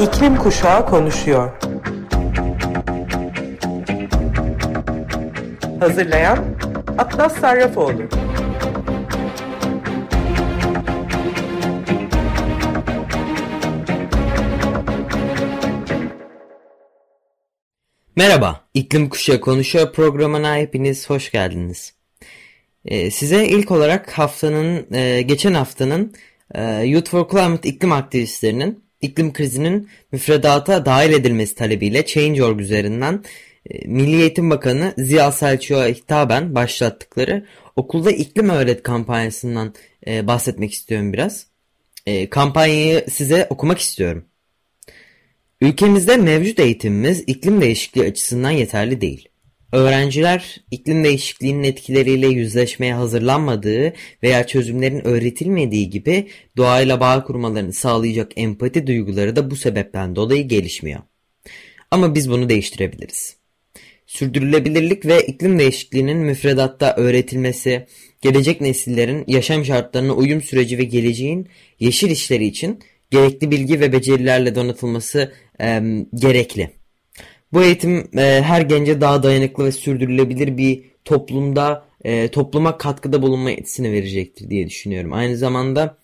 İklim Kuşağı konuşuyor. Hazırlayan Atlas Sarrafoğlu. Merhaba, İklim Kuşağı Konuşuyor programına hepiniz hoş geldiniz. Ee, size ilk olarak haftanın, e, geçen haftanın e, Youth for Climate iklim aktivistlerinin iklim krizinin müfredata dahil edilmesi talebiyle Change.org üzerinden e, Milli Eğitim Bakanı Ziya Selçuk'a hitaben başlattıkları okulda iklim öğret kampanyasından e, bahsetmek istiyorum biraz. E, kampanyayı size okumak istiyorum. Ülkemizde mevcut eğitimimiz iklim değişikliği açısından yeterli değil. Öğrenciler iklim değişikliğinin etkileriyle yüzleşmeye hazırlanmadığı veya çözümlerin öğretilmediği gibi doğayla bağ kurmalarını sağlayacak empati duyguları da bu sebepten dolayı gelişmiyor. Ama biz bunu değiştirebiliriz. Sürdürülebilirlik ve iklim değişikliğinin müfredatta öğretilmesi, gelecek nesillerin yaşam şartlarına uyum süreci ve geleceğin yeşil işleri için gerekli bilgi ve becerilerle donatılması e, gerekli. Bu eğitim e, her gence daha dayanıklı ve sürdürülebilir bir toplumda e, topluma katkıda bulunma etkisini verecektir diye düşünüyorum. Aynı zamanda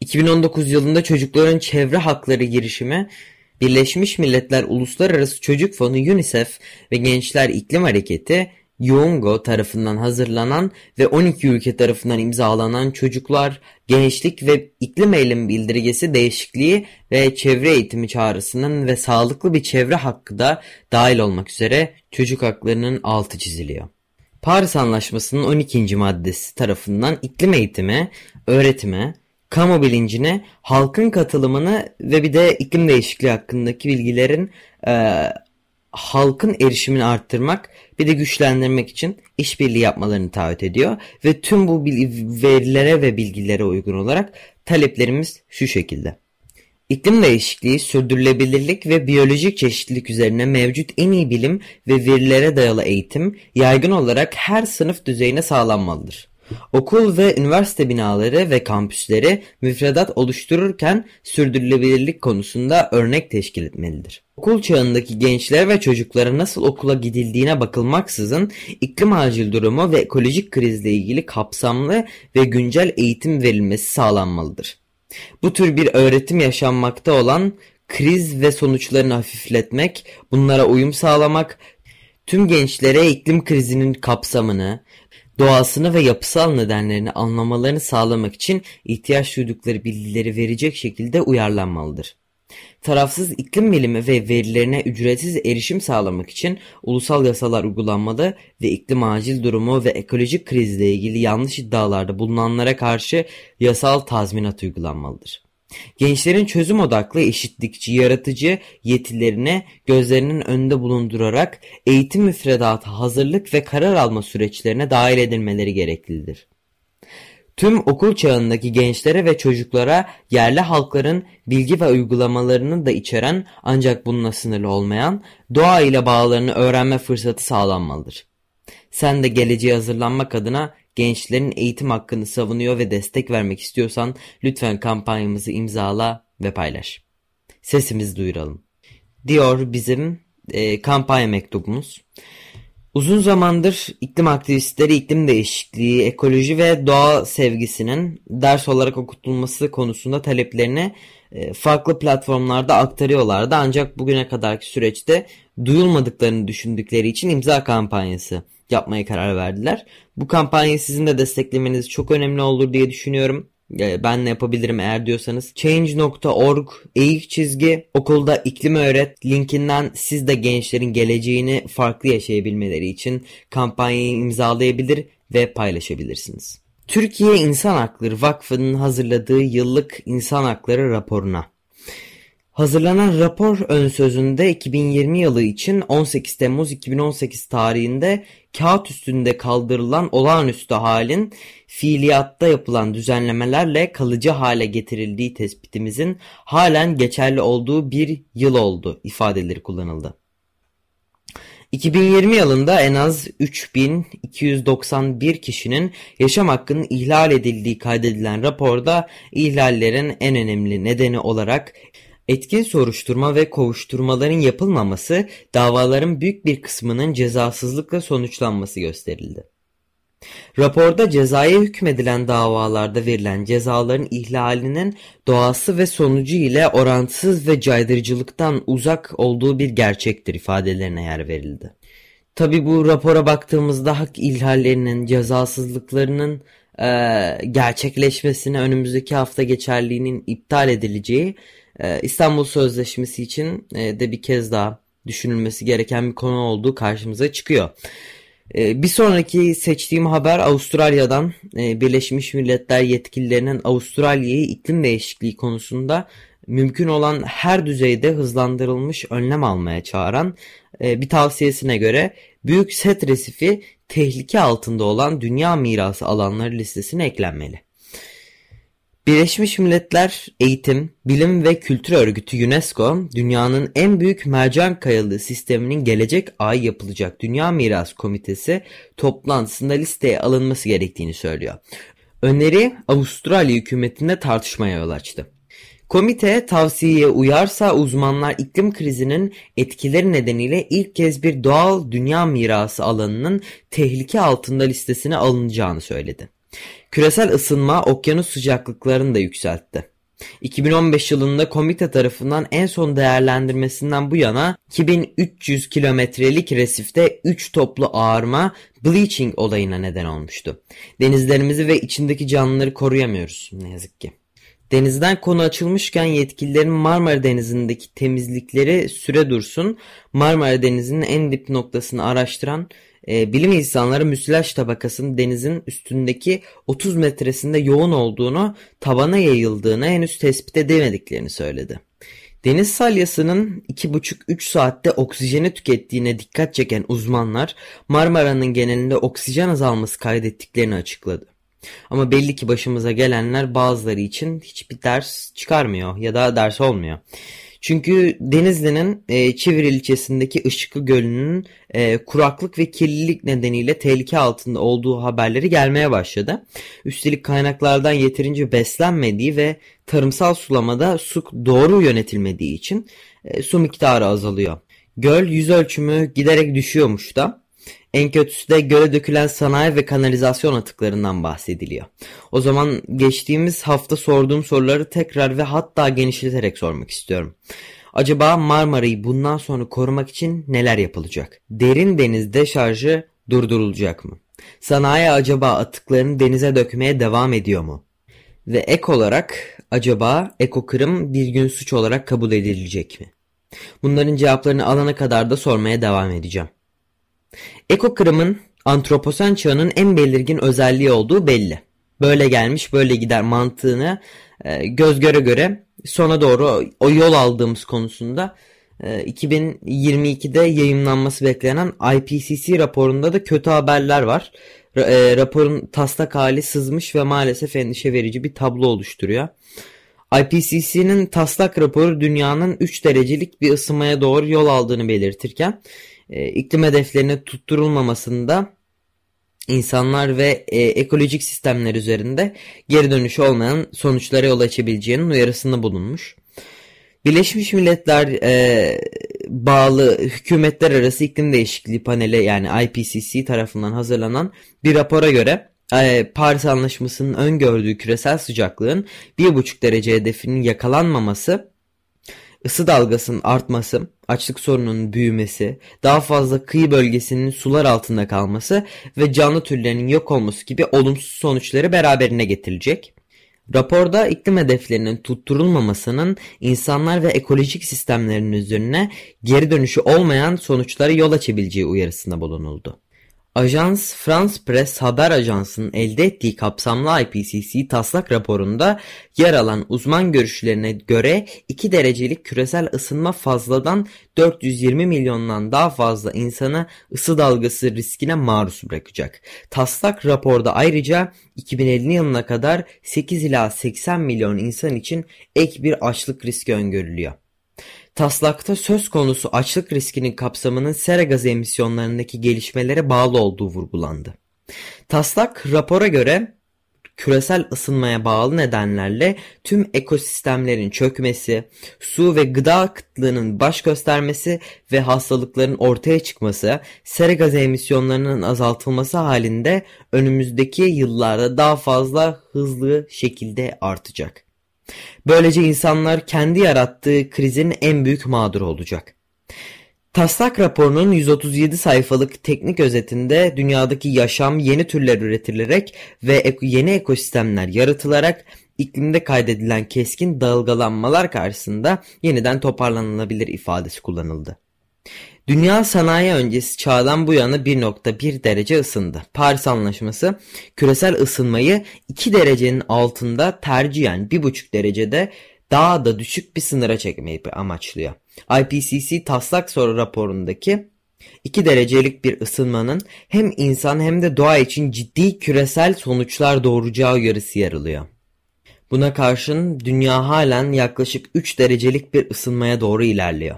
2019 yılında çocukların çevre hakları girişimi Birleşmiş Milletler Uluslararası Çocuk Fonu UNICEF ve Gençler İklim Hareketi Yoongo tarafından hazırlanan ve 12 ülke tarafından imzalanan Çocuklar, Gençlik ve İklim Eylemi Bildirgesi Değişikliği ve Çevre Eğitimi Çağrısının ve sağlıklı bir çevre hakkı da dahil olmak üzere çocuk haklarının altı çiziliyor. Paris Anlaşması'nın 12. maddesi tarafından iklim eğitimi, öğretime, kamu bilincine, halkın katılımını ve bir de iklim değişikliği hakkındaki bilgilerin e, halkın erişimini arttırmak bir de güçlendirmek için işbirliği yapmalarını taahhüt ediyor ve tüm bu verilere ve bilgilere uygun olarak taleplerimiz şu şekilde. İklim değişikliği, sürdürülebilirlik ve biyolojik çeşitlilik üzerine mevcut en iyi bilim ve verilere dayalı eğitim yaygın olarak her sınıf düzeyine sağlanmalıdır. Okul ve üniversite binaları ve kampüsleri müfredat oluştururken sürdürülebilirlik konusunda örnek teşkil etmelidir. Okul çağındaki gençlere ve çocuklara nasıl okula gidildiğine bakılmaksızın iklim acil durumu ve ekolojik krizle ilgili kapsamlı ve güncel eğitim verilmesi sağlanmalıdır. Bu tür bir öğretim yaşanmakta olan kriz ve sonuçlarını hafifletmek, bunlara uyum sağlamak, tüm gençlere iklim krizinin kapsamını, doğasını ve yapısal nedenlerini anlamalarını sağlamak için ihtiyaç duydukları bilgileri verecek şekilde uyarlanmalıdır. Tarafsız iklim bilimi ve verilerine ücretsiz erişim sağlamak için ulusal yasalar uygulanmalı ve iklim acil durumu ve ekolojik krizle ilgili yanlış iddialarda bulunanlara karşı yasal tazminat uygulanmalıdır. Gençlerin çözüm odaklı, eşitlikçi, yaratıcı yetilerini gözlerinin önünde bulundurarak eğitim müfredatı hazırlık ve karar alma süreçlerine dahil edilmeleri gereklidir. Tüm okul çağındaki gençlere ve çocuklara yerli halkların bilgi ve uygulamalarını da içeren ancak bununla sınırlı olmayan doğa ile bağlarını öğrenme fırsatı sağlanmalıdır. Sen de geleceğe hazırlanmak adına gençlerin eğitim hakkını savunuyor ve destek vermek istiyorsan lütfen kampanyamızı imzala ve paylaş. Sesimizi duyuralım. Diyor bizim e, kampanya mektubumuz. Uzun zamandır iklim aktivistleri iklim değişikliği, ekoloji ve doğa sevgisinin ders olarak okutulması konusunda taleplerini e, farklı platformlarda aktarıyorlardı. Ancak bugüne kadarki süreçte duyulmadıklarını düşündükleri için imza kampanyası yapmaya karar verdiler. Bu kampanyayı sizin de desteklemeniz çok önemli olur diye düşünüyorum. Ben ne yapabilirim eğer diyorsanız change.org eğik çizgi okulda iklim öğret linkinden siz de gençlerin geleceğini farklı yaşayabilmeleri için kampanyayı imzalayabilir ve paylaşabilirsiniz. Türkiye İnsan Hakları Vakfı'nın hazırladığı yıllık insan hakları raporuna Hazırlanan rapor ön sözünde 2020 yılı için 18 Temmuz 2018 tarihinde kağıt üstünde kaldırılan olağanüstü halin fiiliyatta yapılan düzenlemelerle kalıcı hale getirildiği tespitimizin halen geçerli olduğu bir yıl oldu ifadeleri kullanıldı. 2020 yılında en az 3291 kişinin yaşam hakkının ihlal edildiği kaydedilen raporda ihlallerin en önemli nedeni olarak Etkin soruşturma ve kovuşturmaların yapılmaması davaların büyük bir kısmının cezasızlıkla sonuçlanması gösterildi. Raporda cezaya hükmedilen davalarda verilen cezaların ihlalinin doğası ve sonucu ile orantısız ve caydırıcılıktan uzak olduğu bir gerçektir ifadelerine yer verildi. Tabi bu rapora baktığımızda hak ihlallerinin, cezasızlıklarının e, gerçekleşmesine önümüzdeki hafta geçerliğinin iptal edileceği e, İstanbul Sözleşmesi için e, de bir kez daha düşünülmesi gereken bir konu olduğu karşımıza çıkıyor. E, bir sonraki seçtiğim haber Avustralya'dan e, Birleşmiş Milletler yetkililerinin Avustralya'yı iklim değişikliği konusunda mümkün olan her düzeyde hızlandırılmış önlem almaya çağıran e, bir tavsiyesine göre Büyük Set Resifi tehlike altında olan dünya mirası alanları listesine eklenmeli. Birleşmiş Milletler Eğitim, Bilim ve Kültür Örgütü UNESCO, dünyanın en büyük mercan kayalığı sisteminin gelecek ay yapılacak Dünya Miras Komitesi toplantısında listeye alınması gerektiğini söylüyor. Öneri Avustralya hükümetinde tartışmaya yol açtı. Komite tavsiyeye uyarsa uzmanlar iklim krizinin etkileri nedeniyle ilk kez bir doğal dünya mirası alanının tehlike altında listesine alınacağını söyledi. Küresel ısınma okyanus sıcaklıklarını da yükseltti. 2015 yılında komite tarafından en son değerlendirmesinden bu yana 2300 kilometrelik resifte 3 toplu ağarma bleaching olayına neden olmuştu. Denizlerimizi ve içindeki canlıları koruyamıyoruz ne yazık ki. Denizden konu açılmışken yetkililerin Marmara Denizi'ndeki temizlikleri süre dursun, Marmara Denizi'nin en dip noktasını araştıran e, bilim insanları müsilaj tabakasının denizin üstündeki 30 metresinde yoğun olduğunu, tabana yayıldığını henüz tespit edemediklerini söyledi. Deniz salyasının 2,5-3 saatte oksijeni tükettiğine dikkat çeken uzmanlar Marmara'nın genelinde oksijen azalması kaydettiklerini açıkladı. Ama belli ki başımıza gelenler bazıları için hiçbir ders çıkarmıyor ya da ders olmuyor. Çünkü Denizli'nin e, Çivir ilçesindeki Işıklı Gölü'nün e, kuraklık ve kirlilik nedeniyle tehlike altında olduğu haberleri gelmeye başladı. Üstelik kaynaklardan yeterince beslenmediği ve tarımsal sulamada su doğru yönetilmediği için e, su miktarı azalıyor. Göl yüz ölçümü giderek düşüyormuş da. En kötüsü de göle dökülen sanayi ve kanalizasyon atıklarından bahsediliyor. O zaman geçtiğimiz hafta sorduğum soruları tekrar ve hatta genişleterek sormak istiyorum. Acaba Marmara'yı bundan sonra korumak için neler yapılacak? Derin denizde şarjı durdurulacak mı? Sanayi acaba atıklarını denize dökmeye devam ediyor mu? Ve ek olarak acaba ekokırım bir gün suç olarak kabul edilecek mi? Bunların cevaplarını alana kadar da sormaya devam edeceğim. Ekokırımın antroposen çağının en belirgin özelliği olduğu belli. Böyle gelmiş böyle gider mantığını e, göz göre göre sona doğru o yol aldığımız konusunda 2022'de e, yayınlanması beklenen IPCC raporunda da kötü haberler var. E, raporun taslak hali sızmış ve maalesef endişe verici bir tablo oluşturuyor. IPCC'nin taslak raporu dünyanın 3 derecelik bir ısınmaya doğru yol aldığını belirtirken e, iklim hedeflerine tutturulmamasında insanlar ve e, ekolojik sistemler üzerinde geri dönüş olmayan sonuçlara yol açabileceğinin uyarısında bulunmuş. Birleşmiş Milletler e, bağlı hükümetler arası iklim değişikliği paneli yani IPCC tarafından hazırlanan bir rapora göre e, Paris Anlaşması'nın öngördüğü küresel sıcaklığın 1,5 derece hedefinin yakalanmaması ısı dalgasının artması, açlık sorununun büyümesi, daha fazla kıyı bölgesinin sular altında kalması ve canlı türlerinin yok olması gibi olumsuz sonuçları beraberine getirecek. Raporda iklim hedeflerinin tutturulmamasının insanlar ve ekolojik sistemlerin üzerine geri dönüşü olmayan sonuçlara yol açabileceği uyarısında bulunuldu. Ajans France Press haber ajansının elde ettiği kapsamlı IPCC taslak raporunda yer alan uzman görüşlerine göre 2 derecelik küresel ısınma fazladan 420 milyondan daha fazla insanı ısı dalgası riskine maruz bırakacak. Taslak raporda ayrıca 2050 yılına kadar 8 ila 80 milyon insan için ek bir açlık riski öngörülüyor. Taslakta söz konusu açlık riskinin kapsamının sera gazı emisyonlarındaki gelişmelere bağlı olduğu vurgulandı. Taslak rapora göre küresel ısınmaya bağlı nedenlerle tüm ekosistemlerin çökmesi, su ve gıda kıtlığının baş göstermesi ve hastalıkların ortaya çıkması, sera gazı emisyonlarının azaltılması halinde önümüzdeki yıllarda daha fazla hızlı şekilde artacak. Böylece insanlar kendi yarattığı krizin en büyük mağduru olacak. Taslak raporunun 137 sayfalık teknik özetinde dünyadaki yaşam yeni türler üretilerek ve yeni ekosistemler yaratılarak iklimde kaydedilen keskin dalgalanmalar karşısında yeniden toparlanılabilir ifadesi kullanıldı. Dünya sanayi öncesi çağdan bu yana 1.1 derece ısındı. Paris Anlaşması küresel ısınmayı 2 derecenin altında tercihen 1.5 derecede daha da düşük bir sınıra çekmeyi amaçlıyor. IPCC taslak soru raporundaki 2 derecelik bir ısınmanın hem insan hem de doğa için ciddi küresel sonuçlar doğuracağı uyarısı yer alıyor. Buna karşın dünya halen yaklaşık 3 derecelik bir ısınmaya doğru ilerliyor.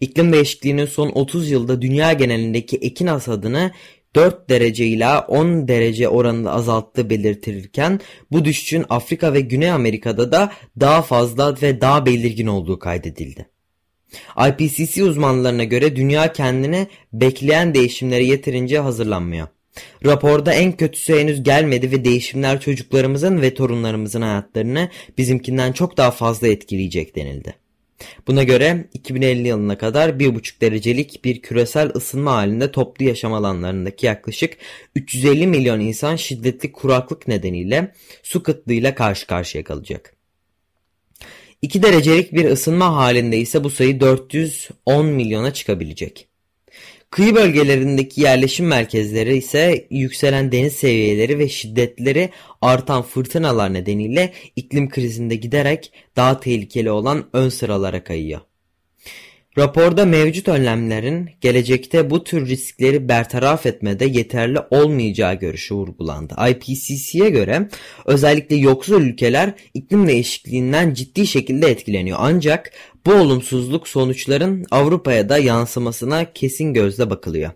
İklim değişikliğinin son 30 yılda dünya genelindeki ekin hasadını 4 derece ila 10 derece oranında azalttığı belirtilirken bu düşüşün Afrika ve Güney Amerika'da da daha fazla ve daha belirgin olduğu kaydedildi. IPCC uzmanlarına göre dünya kendini bekleyen değişimlere yeterince hazırlanmıyor. Raporda en kötüsü henüz gelmedi ve değişimler çocuklarımızın ve torunlarımızın hayatlarını bizimkinden çok daha fazla etkileyecek denildi. Buna göre 2050 yılına kadar 1,5 derecelik bir küresel ısınma halinde toplu yaşam alanlarındaki yaklaşık 350 milyon insan şiddetli kuraklık nedeniyle su kıtlığıyla karşı karşıya kalacak. 2 derecelik bir ısınma halinde ise bu sayı 410 milyona çıkabilecek. Kıyı bölgelerindeki yerleşim merkezleri ise yükselen deniz seviyeleri ve şiddetleri artan fırtınalar nedeniyle iklim krizinde giderek daha tehlikeli olan ön sıralara kayıyor. Raporda mevcut önlemlerin gelecekte bu tür riskleri bertaraf etmede yeterli olmayacağı görüşü vurgulandı. IPCC'ye göre özellikle yoksul ülkeler iklim değişikliğinden ciddi şekilde etkileniyor. Ancak bu olumsuzluk sonuçların Avrupa'ya da yansımasına kesin gözle bakılıyor.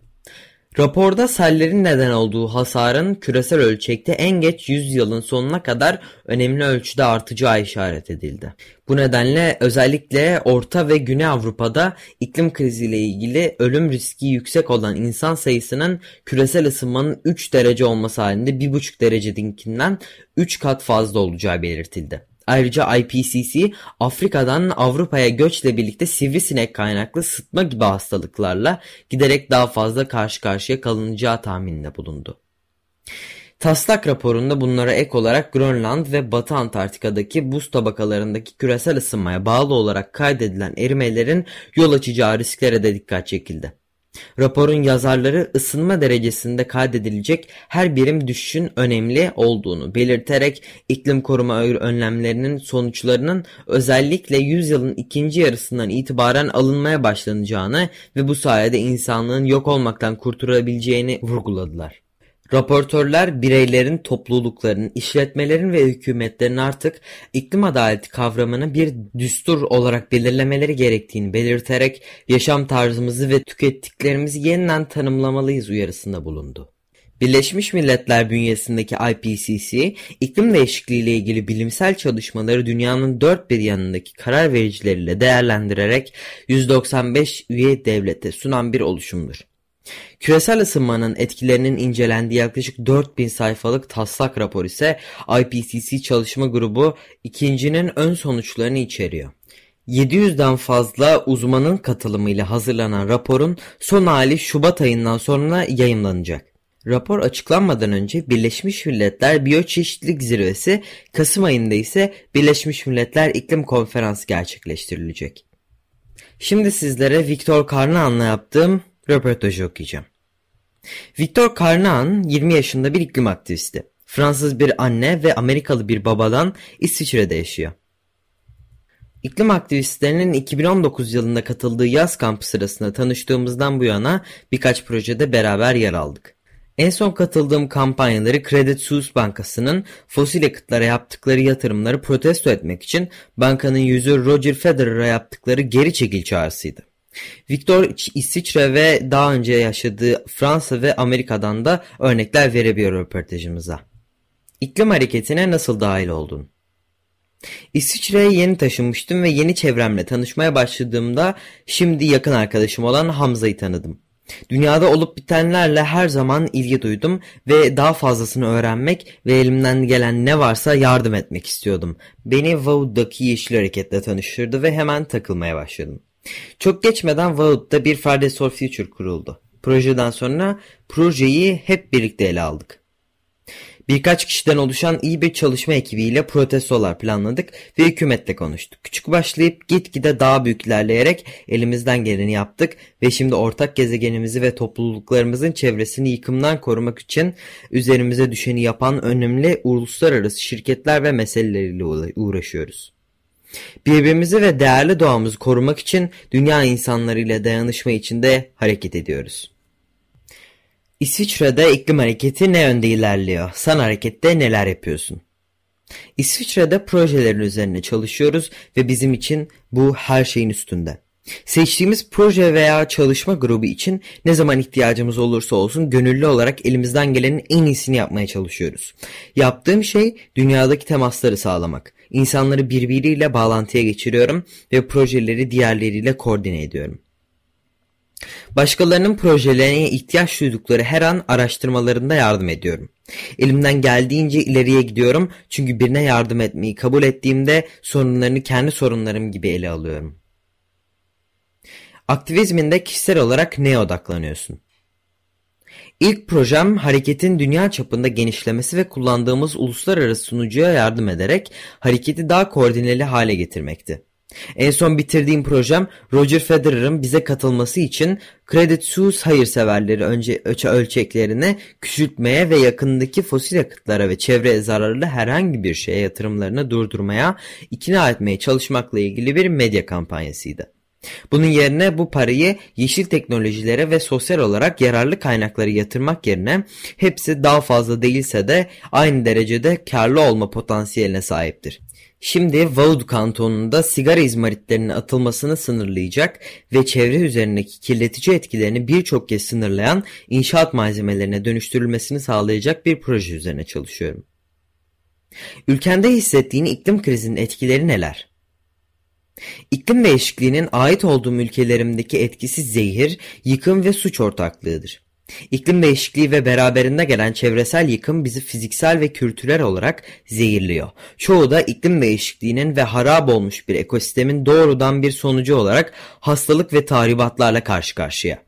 Raporda sellerin neden olduğu hasarın küresel ölçekte en geç 100 yılın sonuna kadar önemli ölçüde artacağı işaret edildi. Bu nedenle özellikle Orta ve Güney Avrupa'da iklim kriziyle ilgili ölüm riski yüksek olan insan sayısının küresel ısınmanın 3 derece olması halinde 1,5 derecedekinden 3 kat fazla olacağı belirtildi. Ayrıca IPCC Afrika'dan Avrupa'ya göçle birlikte sivrisinek kaynaklı sıtma gibi hastalıklarla giderek daha fazla karşı karşıya kalınacağı tahmininde bulundu. Taslak raporunda bunlara ek olarak Grönland ve Batı Antarktika'daki buz tabakalarındaki küresel ısınmaya bağlı olarak kaydedilen erimelerin yol açacağı risklere de dikkat çekildi. Raporun yazarları ısınma derecesinde kaydedilecek her birim düşüşün önemli olduğunu belirterek iklim koruma önlemlerinin sonuçlarının özellikle yüzyılın ikinci yarısından itibaren alınmaya başlanacağını ve bu sayede insanlığın yok olmaktan kurtulabileceğini vurguladılar. Raportörler bireylerin, toplulukların, işletmelerin ve hükümetlerin artık iklim adaleti kavramını bir düstur olarak belirlemeleri gerektiğini belirterek yaşam tarzımızı ve tükettiklerimizi yeniden tanımlamalıyız uyarısında bulundu. Birleşmiş Milletler bünyesindeki IPCC, iklim değişikliği ile ilgili bilimsel çalışmaları dünyanın dört bir yanındaki karar vericileriyle değerlendirerek 195 üye devlete sunan bir oluşumdur. Küresel ısınmanın etkilerinin incelendiği yaklaşık 4000 sayfalık taslak rapor ise IPCC çalışma grubu ikincinin ön sonuçlarını içeriyor. 700'den fazla uzmanın katılımıyla hazırlanan raporun son hali Şubat ayından sonra yayınlanacak. Rapor açıklanmadan önce Birleşmiş Milletler Biyoçeşitlilik Zirvesi, Kasım ayında ise Birleşmiş Milletler İklim Konferansı gerçekleştirilecek. Şimdi sizlere Viktor Karnahan'la yaptığım röportajı okuyacağım. Victor Carnahan 20 yaşında bir iklim aktivisti. Fransız bir anne ve Amerikalı bir babadan İsviçre'de yaşıyor. İklim aktivistlerinin 2019 yılında katıldığı yaz kampı sırasında tanıştığımızdan bu yana birkaç projede beraber yer aldık. En son katıldığım kampanyaları Credit Suisse Bankası'nın fosil yakıtlara yaptıkları yatırımları protesto etmek için bankanın yüzü Roger Federer'a yaptıkları geri çekil çağrısıydı. Victor İsviçre ve daha önce yaşadığı Fransa ve Amerika'dan da örnekler verebiliyor röportajımıza. İklim hareketine nasıl dahil oldun? İsviçre'ye yeni taşınmıştım ve yeni çevremle tanışmaya başladığımda şimdi yakın arkadaşım olan Hamza'yı tanıdım. Dünyada olup bitenlerle her zaman ilgi duydum ve daha fazlasını öğrenmek ve elimden gelen ne varsa yardım etmek istiyordum. Beni Vaud'daki Yeşil Hareket'le tanıştırdı ve hemen takılmaya başladım. Çok geçmeden Vaud'da bir Fridays for Future kuruldu. Projeden sonra projeyi hep birlikte ele aldık. Birkaç kişiden oluşan iyi bir çalışma ekibiyle protestolar planladık ve hükümetle konuştuk. Küçük başlayıp gitgide daha büyük ilerleyerek elimizden geleni yaptık ve şimdi ortak gezegenimizi ve topluluklarımızın çevresini yıkımdan korumak için üzerimize düşeni yapan önemli uluslararası şirketler ve meseleleriyle uğraşıyoruz. Birbirimizi ve değerli doğamızı korumak için dünya insanlarıyla dayanışma içinde hareket ediyoruz. İsviçre'de iklim hareketi ne yönde ilerliyor? Sen harekette neler yapıyorsun? İsviçre'de projelerin üzerine çalışıyoruz ve bizim için bu her şeyin üstünde. Seçtiğimiz proje veya çalışma grubu için ne zaman ihtiyacımız olursa olsun gönüllü olarak elimizden gelenin en iyisini yapmaya çalışıyoruz. Yaptığım şey dünyadaki temasları sağlamak. İnsanları birbiriyle bağlantıya geçiriyorum ve projeleri diğerleriyle koordine ediyorum. Başkalarının projelerine ihtiyaç duydukları her an araştırmalarında yardım ediyorum. Elimden geldiğince ileriye gidiyorum çünkü birine yardım etmeyi kabul ettiğimde sorunlarını kendi sorunlarım gibi ele alıyorum. Aktivizminde kişisel olarak neye odaklanıyorsun? İlk projem hareketin dünya çapında genişlemesi ve kullandığımız uluslararası sunucuya yardım ederek hareketi daha koordineli hale getirmekti. En son bitirdiğim projem Roger Federer'ın bize katılması için Credit Suisse hayırseverleri önce ölçeklerini küçültmeye ve yakındaki fosil yakıtlara ve çevre zararlı herhangi bir şeye yatırımlarını durdurmaya ikna etmeye çalışmakla ilgili bir medya kampanyasıydı. Bunun yerine bu parayı yeşil teknolojilere ve sosyal olarak yararlı kaynakları yatırmak yerine hepsi daha fazla değilse de aynı derecede karlı olma potansiyeline sahiptir. Şimdi Vaud kantonunda sigara izmaritlerinin atılmasını sınırlayacak ve çevre üzerindeki kirletici etkilerini birçok kez sınırlayan inşaat malzemelerine dönüştürülmesini sağlayacak bir proje üzerine çalışıyorum. Ülkende hissettiğin iklim krizinin etkileri neler? İklim değişikliğinin ait olduğum ülkelerimdeki etkisi zehir, yıkım ve suç ortaklığıdır. İklim değişikliği ve beraberinde gelen çevresel yıkım bizi fiziksel ve kültürel olarak zehirliyor. Çoğu da iklim değişikliğinin ve harap olmuş bir ekosistemin doğrudan bir sonucu olarak hastalık ve tahribatlarla karşı karşıya.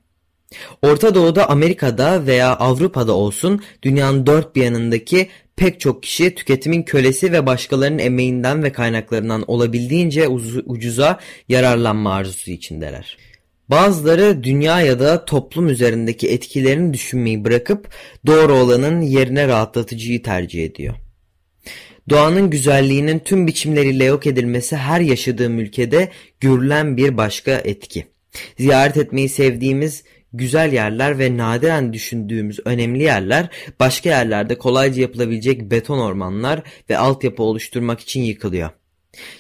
Orta Doğu'da, Amerika'da veya Avrupa'da olsun dünyanın dört bir yanındaki pek çok kişi tüketimin kölesi ve başkalarının emeğinden ve kaynaklarından olabildiğince ucuza yararlanma arzusu içindeler. Bazıları dünya ya da toplum üzerindeki etkilerini düşünmeyi bırakıp doğru olanın yerine rahatlatıcıyı tercih ediyor. Doğanın güzelliğinin tüm biçimleriyle yok edilmesi her yaşadığım ülkede görülen bir başka etki. Ziyaret etmeyi sevdiğimiz güzel yerler ve nadiren düşündüğümüz önemli yerler başka yerlerde kolayca yapılabilecek beton ormanlar ve altyapı oluşturmak için yıkılıyor.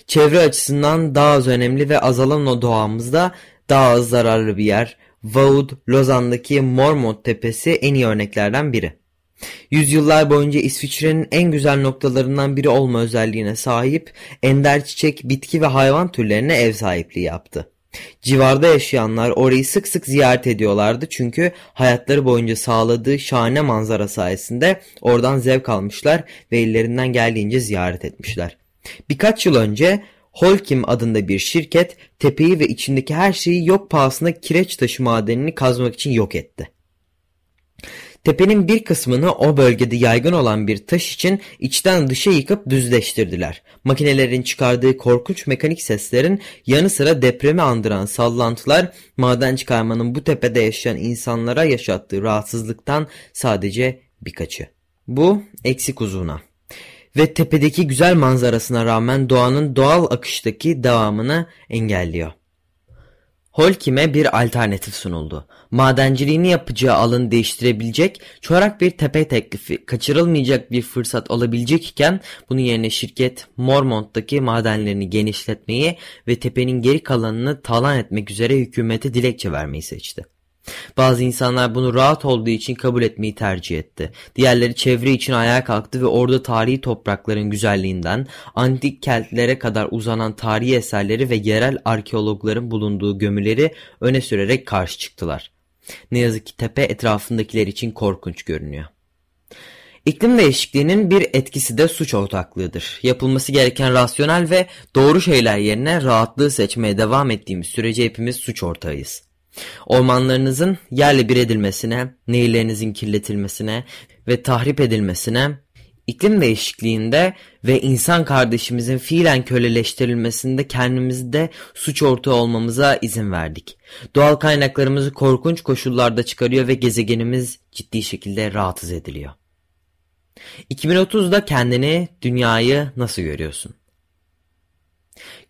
Çevre açısından daha az önemli ve azalan o doğamızda daha az zararlı bir yer. Vaud, Lozan'daki Mormont Tepesi en iyi örneklerden biri. Yüzyıllar boyunca İsviçre'nin en güzel noktalarından biri olma özelliğine sahip ender çiçek, bitki ve hayvan türlerine ev sahipliği yaptı. Civarda yaşayanlar orayı sık sık ziyaret ediyorlardı çünkü hayatları boyunca sağladığı şahane manzara sayesinde oradan zevk almışlar ve ellerinden geldiğince ziyaret etmişler. Birkaç yıl önce Holcim adında bir şirket tepeyi ve içindeki her şeyi yok pahasına kireç taşı madenini kazmak için yok etti. Tepenin bir kısmını o bölgede yaygın olan bir taş için içten dışa yıkıp düzleştirdiler. Makinelerin çıkardığı korkunç mekanik seslerin yanı sıra depremi andıran sallantılar maden çıkarmanın bu tepede yaşayan insanlara yaşattığı rahatsızlıktan sadece birkaçı. Bu eksik uzuna ve tepedeki güzel manzarasına rağmen doğanın doğal akıştaki devamını engelliyor. Holkim'e bir alternatif sunuldu. Madenciliğini yapacağı alanı değiştirebilecek, çorak bir tepe teklifi, kaçırılmayacak bir fırsat olabilecek iken bunun yerine şirket Mormont'taki madenlerini genişletmeyi ve tepenin geri kalanını talan etmek üzere hükümete dilekçe vermeyi seçti. Bazı insanlar bunu rahat olduğu için kabul etmeyi tercih etti. Diğerleri çevre için ayağa kalktı ve orada tarihi toprakların güzelliğinden antik kentlere kadar uzanan tarihi eserleri ve yerel arkeologların bulunduğu gömüleri öne sürerek karşı çıktılar. Ne yazık ki tepe etrafındakiler için korkunç görünüyor. İklim değişikliğinin bir etkisi de suç ortaklığıdır. Yapılması gereken rasyonel ve doğru şeyler yerine rahatlığı seçmeye devam ettiğimiz sürece hepimiz suç ortağıyız. Ormanlarınızın yerle bir edilmesine, nehirlerinizin kirletilmesine ve tahrip edilmesine, iklim değişikliğinde ve insan kardeşimizin fiilen köleleştirilmesinde kendimizde suç ortağı olmamıza izin verdik. Doğal kaynaklarımızı korkunç koşullarda çıkarıyor ve gezegenimiz ciddi şekilde rahatsız ediliyor. 2030'da kendini, dünyayı nasıl görüyorsun?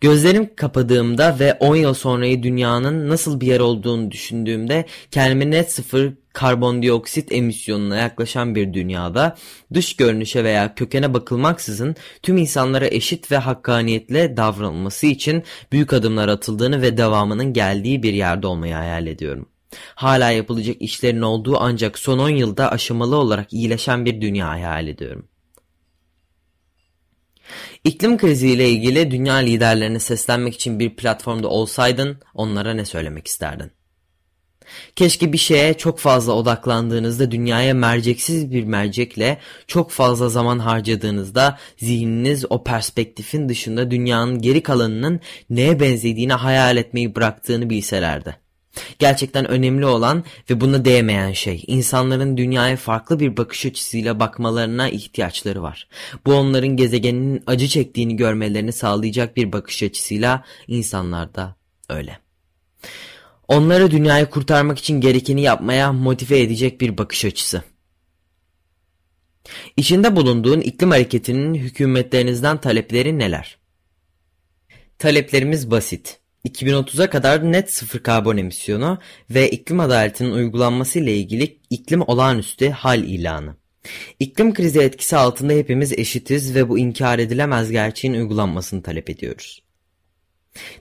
Gözlerim kapadığımda ve 10 yıl sonrayı dünyanın nasıl bir yer olduğunu düşündüğümde kendimi net sıfır karbondioksit emisyonuna yaklaşan bir dünyada dış görünüşe veya kökene bakılmaksızın tüm insanlara eşit ve hakkaniyetle davranılması için büyük adımlar atıldığını ve devamının geldiği bir yerde olmayı hayal ediyorum. Hala yapılacak işlerin olduğu ancak son 10 yılda aşamalı olarak iyileşen bir dünya hayal ediyorum. İklim kriziyle ilgili dünya liderlerine seslenmek için bir platformda olsaydın onlara ne söylemek isterdin? Keşke bir şeye çok fazla odaklandığınızda dünyaya merceksiz bir mercekle çok fazla zaman harcadığınızda zihniniz o perspektifin dışında dünyanın geri kalanının neye benzediğini hayal etmeyi bıraktığını bilselerdi. Gerçekten önemli olan ve buna değmeyen şey insanların dünyaya farklı bir bakış açısıyla bakmalarına ihtiyaçları var. Bu onların gezegeninin acı çektiğini görmelerini sağlayacak bir bakış açısıyla insanlar da öyle. Onları dünyayı kurtarmak için gerekeni yapmaya motive edecek bir bakış açısı. İçinde bulunduğun iklim hareketinin hükümetlerinizden talepleri neler? Taleplerimiz basit. 2030'a kadar net sıfır karbon emisyonu ve iklim adaletinin uygulanması ile ilgili iklim olağanüstü hal ilanı. İklim krizi etkisi altında hepimiz eşitiz ve bu inkar edilemez gerçeğin uygulanmasını talep ediyoruz.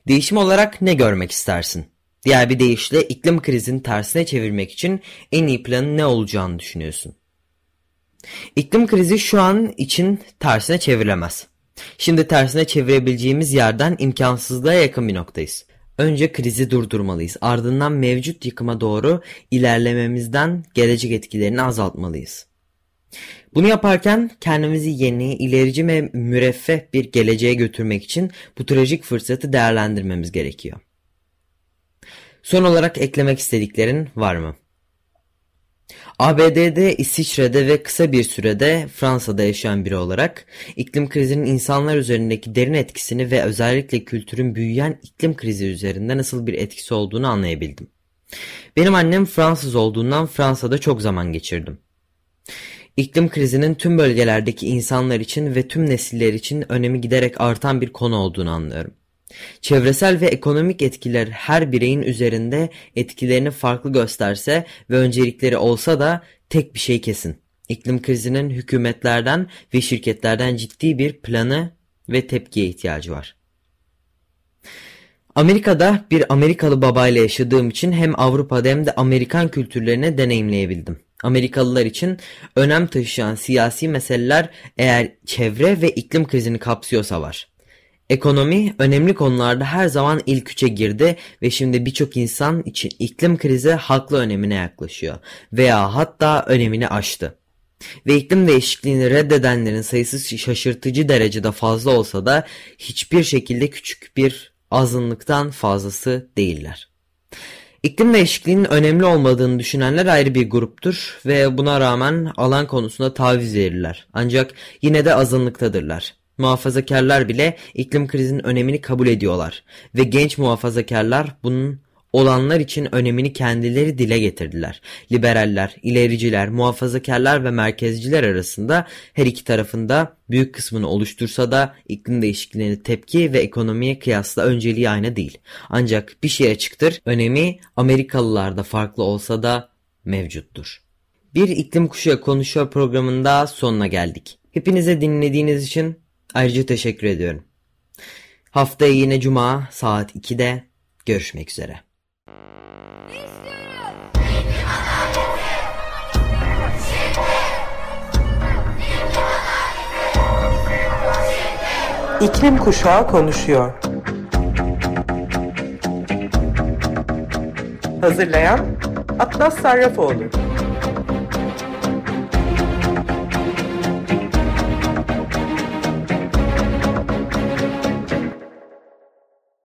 Değişim olarak ne görmek istersin? Diğer bir deyişle iklim krizini tersine çevirmek için en iyi planın ne olacağını düşünüyorsun. İklim krizi şu an için tersine çevrilemez. Şimdi tersine çevirebileceğimiz yerden imkansızlığa yakın bir noktayız. Önce krizi durdurmalıyız. Ardından mevcut yıkıma doğru ilerlememizden gelecek etkilerini azaltmalıyız. Bunu yaparken kendimizi yeni, ilerici ve müreffeh bir geleceğe götürmek için bu trajik fırsatı değerlendirmemiz gerekiyor. Son olarak eklemek istediklerin var mı? ABD'de, İsviçre'de ve kısa bir sürede Fransa'da yaşayan biri olarak iklim krizinin insanlar üzerindeki derin etkisini ve özellikle kültürün büyüyen iklim krizi üzerinde nasıl bir etkisi olduğunu anlayabildim. Benim annem Fransız olduğundan Fransa'da çok zaman geçirdim. İklim krizinin tüm bölgelerdeki insanlar için ve tüm nesiller için önemi giderek artan bir konu olduğunu anlıyorum. Çevresel ve ekonomik etkiler her bireyin üzerinde etkilerini farklı gösterse ve öncelikleri olsa da tek bir şey kesin. İklim krizinin hükümetlerden ve şirketlerden ciddi bir planı ve tepkiye ihtiyacı var. Amerika'da bir Amerikalı babayla yaşadığım için hem Avrupa'da hem de Amerikan kültürlerini deneyimleyebildim. Amerikalılar için önem taşıyan siyasi meseleler eğer çevre ve iklim krizini kapsıyorsa var. Ekonomi önemli konularda her zaman ilk üçe girdi ve şimdi birçok insan için iklim krizi haklı önemine yaklaşıyor veya hatta önemini aştı. Ve iklim değişikliğini reddedenlerin sayısı şaşırtıcı derecede fazla olsa da hiçbir şekilde küçük bir azınlıktan fazlası değiller. İklim değişikliğinin önemli olmadığını düşünenler ayrı bir gruptur ve buna rağmen alan konusunda taviz verirler. Ancak yine de azınlıktadırlar. Muhafazakarlar bile iklim krizinin önemini kabul ediyorlar ve genç muhafazakarlar bunun olanlar için önemini kendileri dile getirdiler. Liberaller, ilericiler, muhafazakarlar ve merkezciler arasında her iki tarafında büyük kısmını oluştursa da iklim değişikliğine tepki ve ekonomiye kıyasla önceliği aynı değil. Ancak bir şey açıktır, önemi Amerikalılarda farklı olsa da mevcuttur. Bir iklim kuşağı konuşuyor programında sonuna geldik. Hepinize dinlediğiniz için Ayrıca teşekkür ediyorum. Haftaya yine cuma saat 2'de görüşmek üzere. İklim Kuşağı konuşuyor. Hazırlayan Atlas Sarrafoğlu.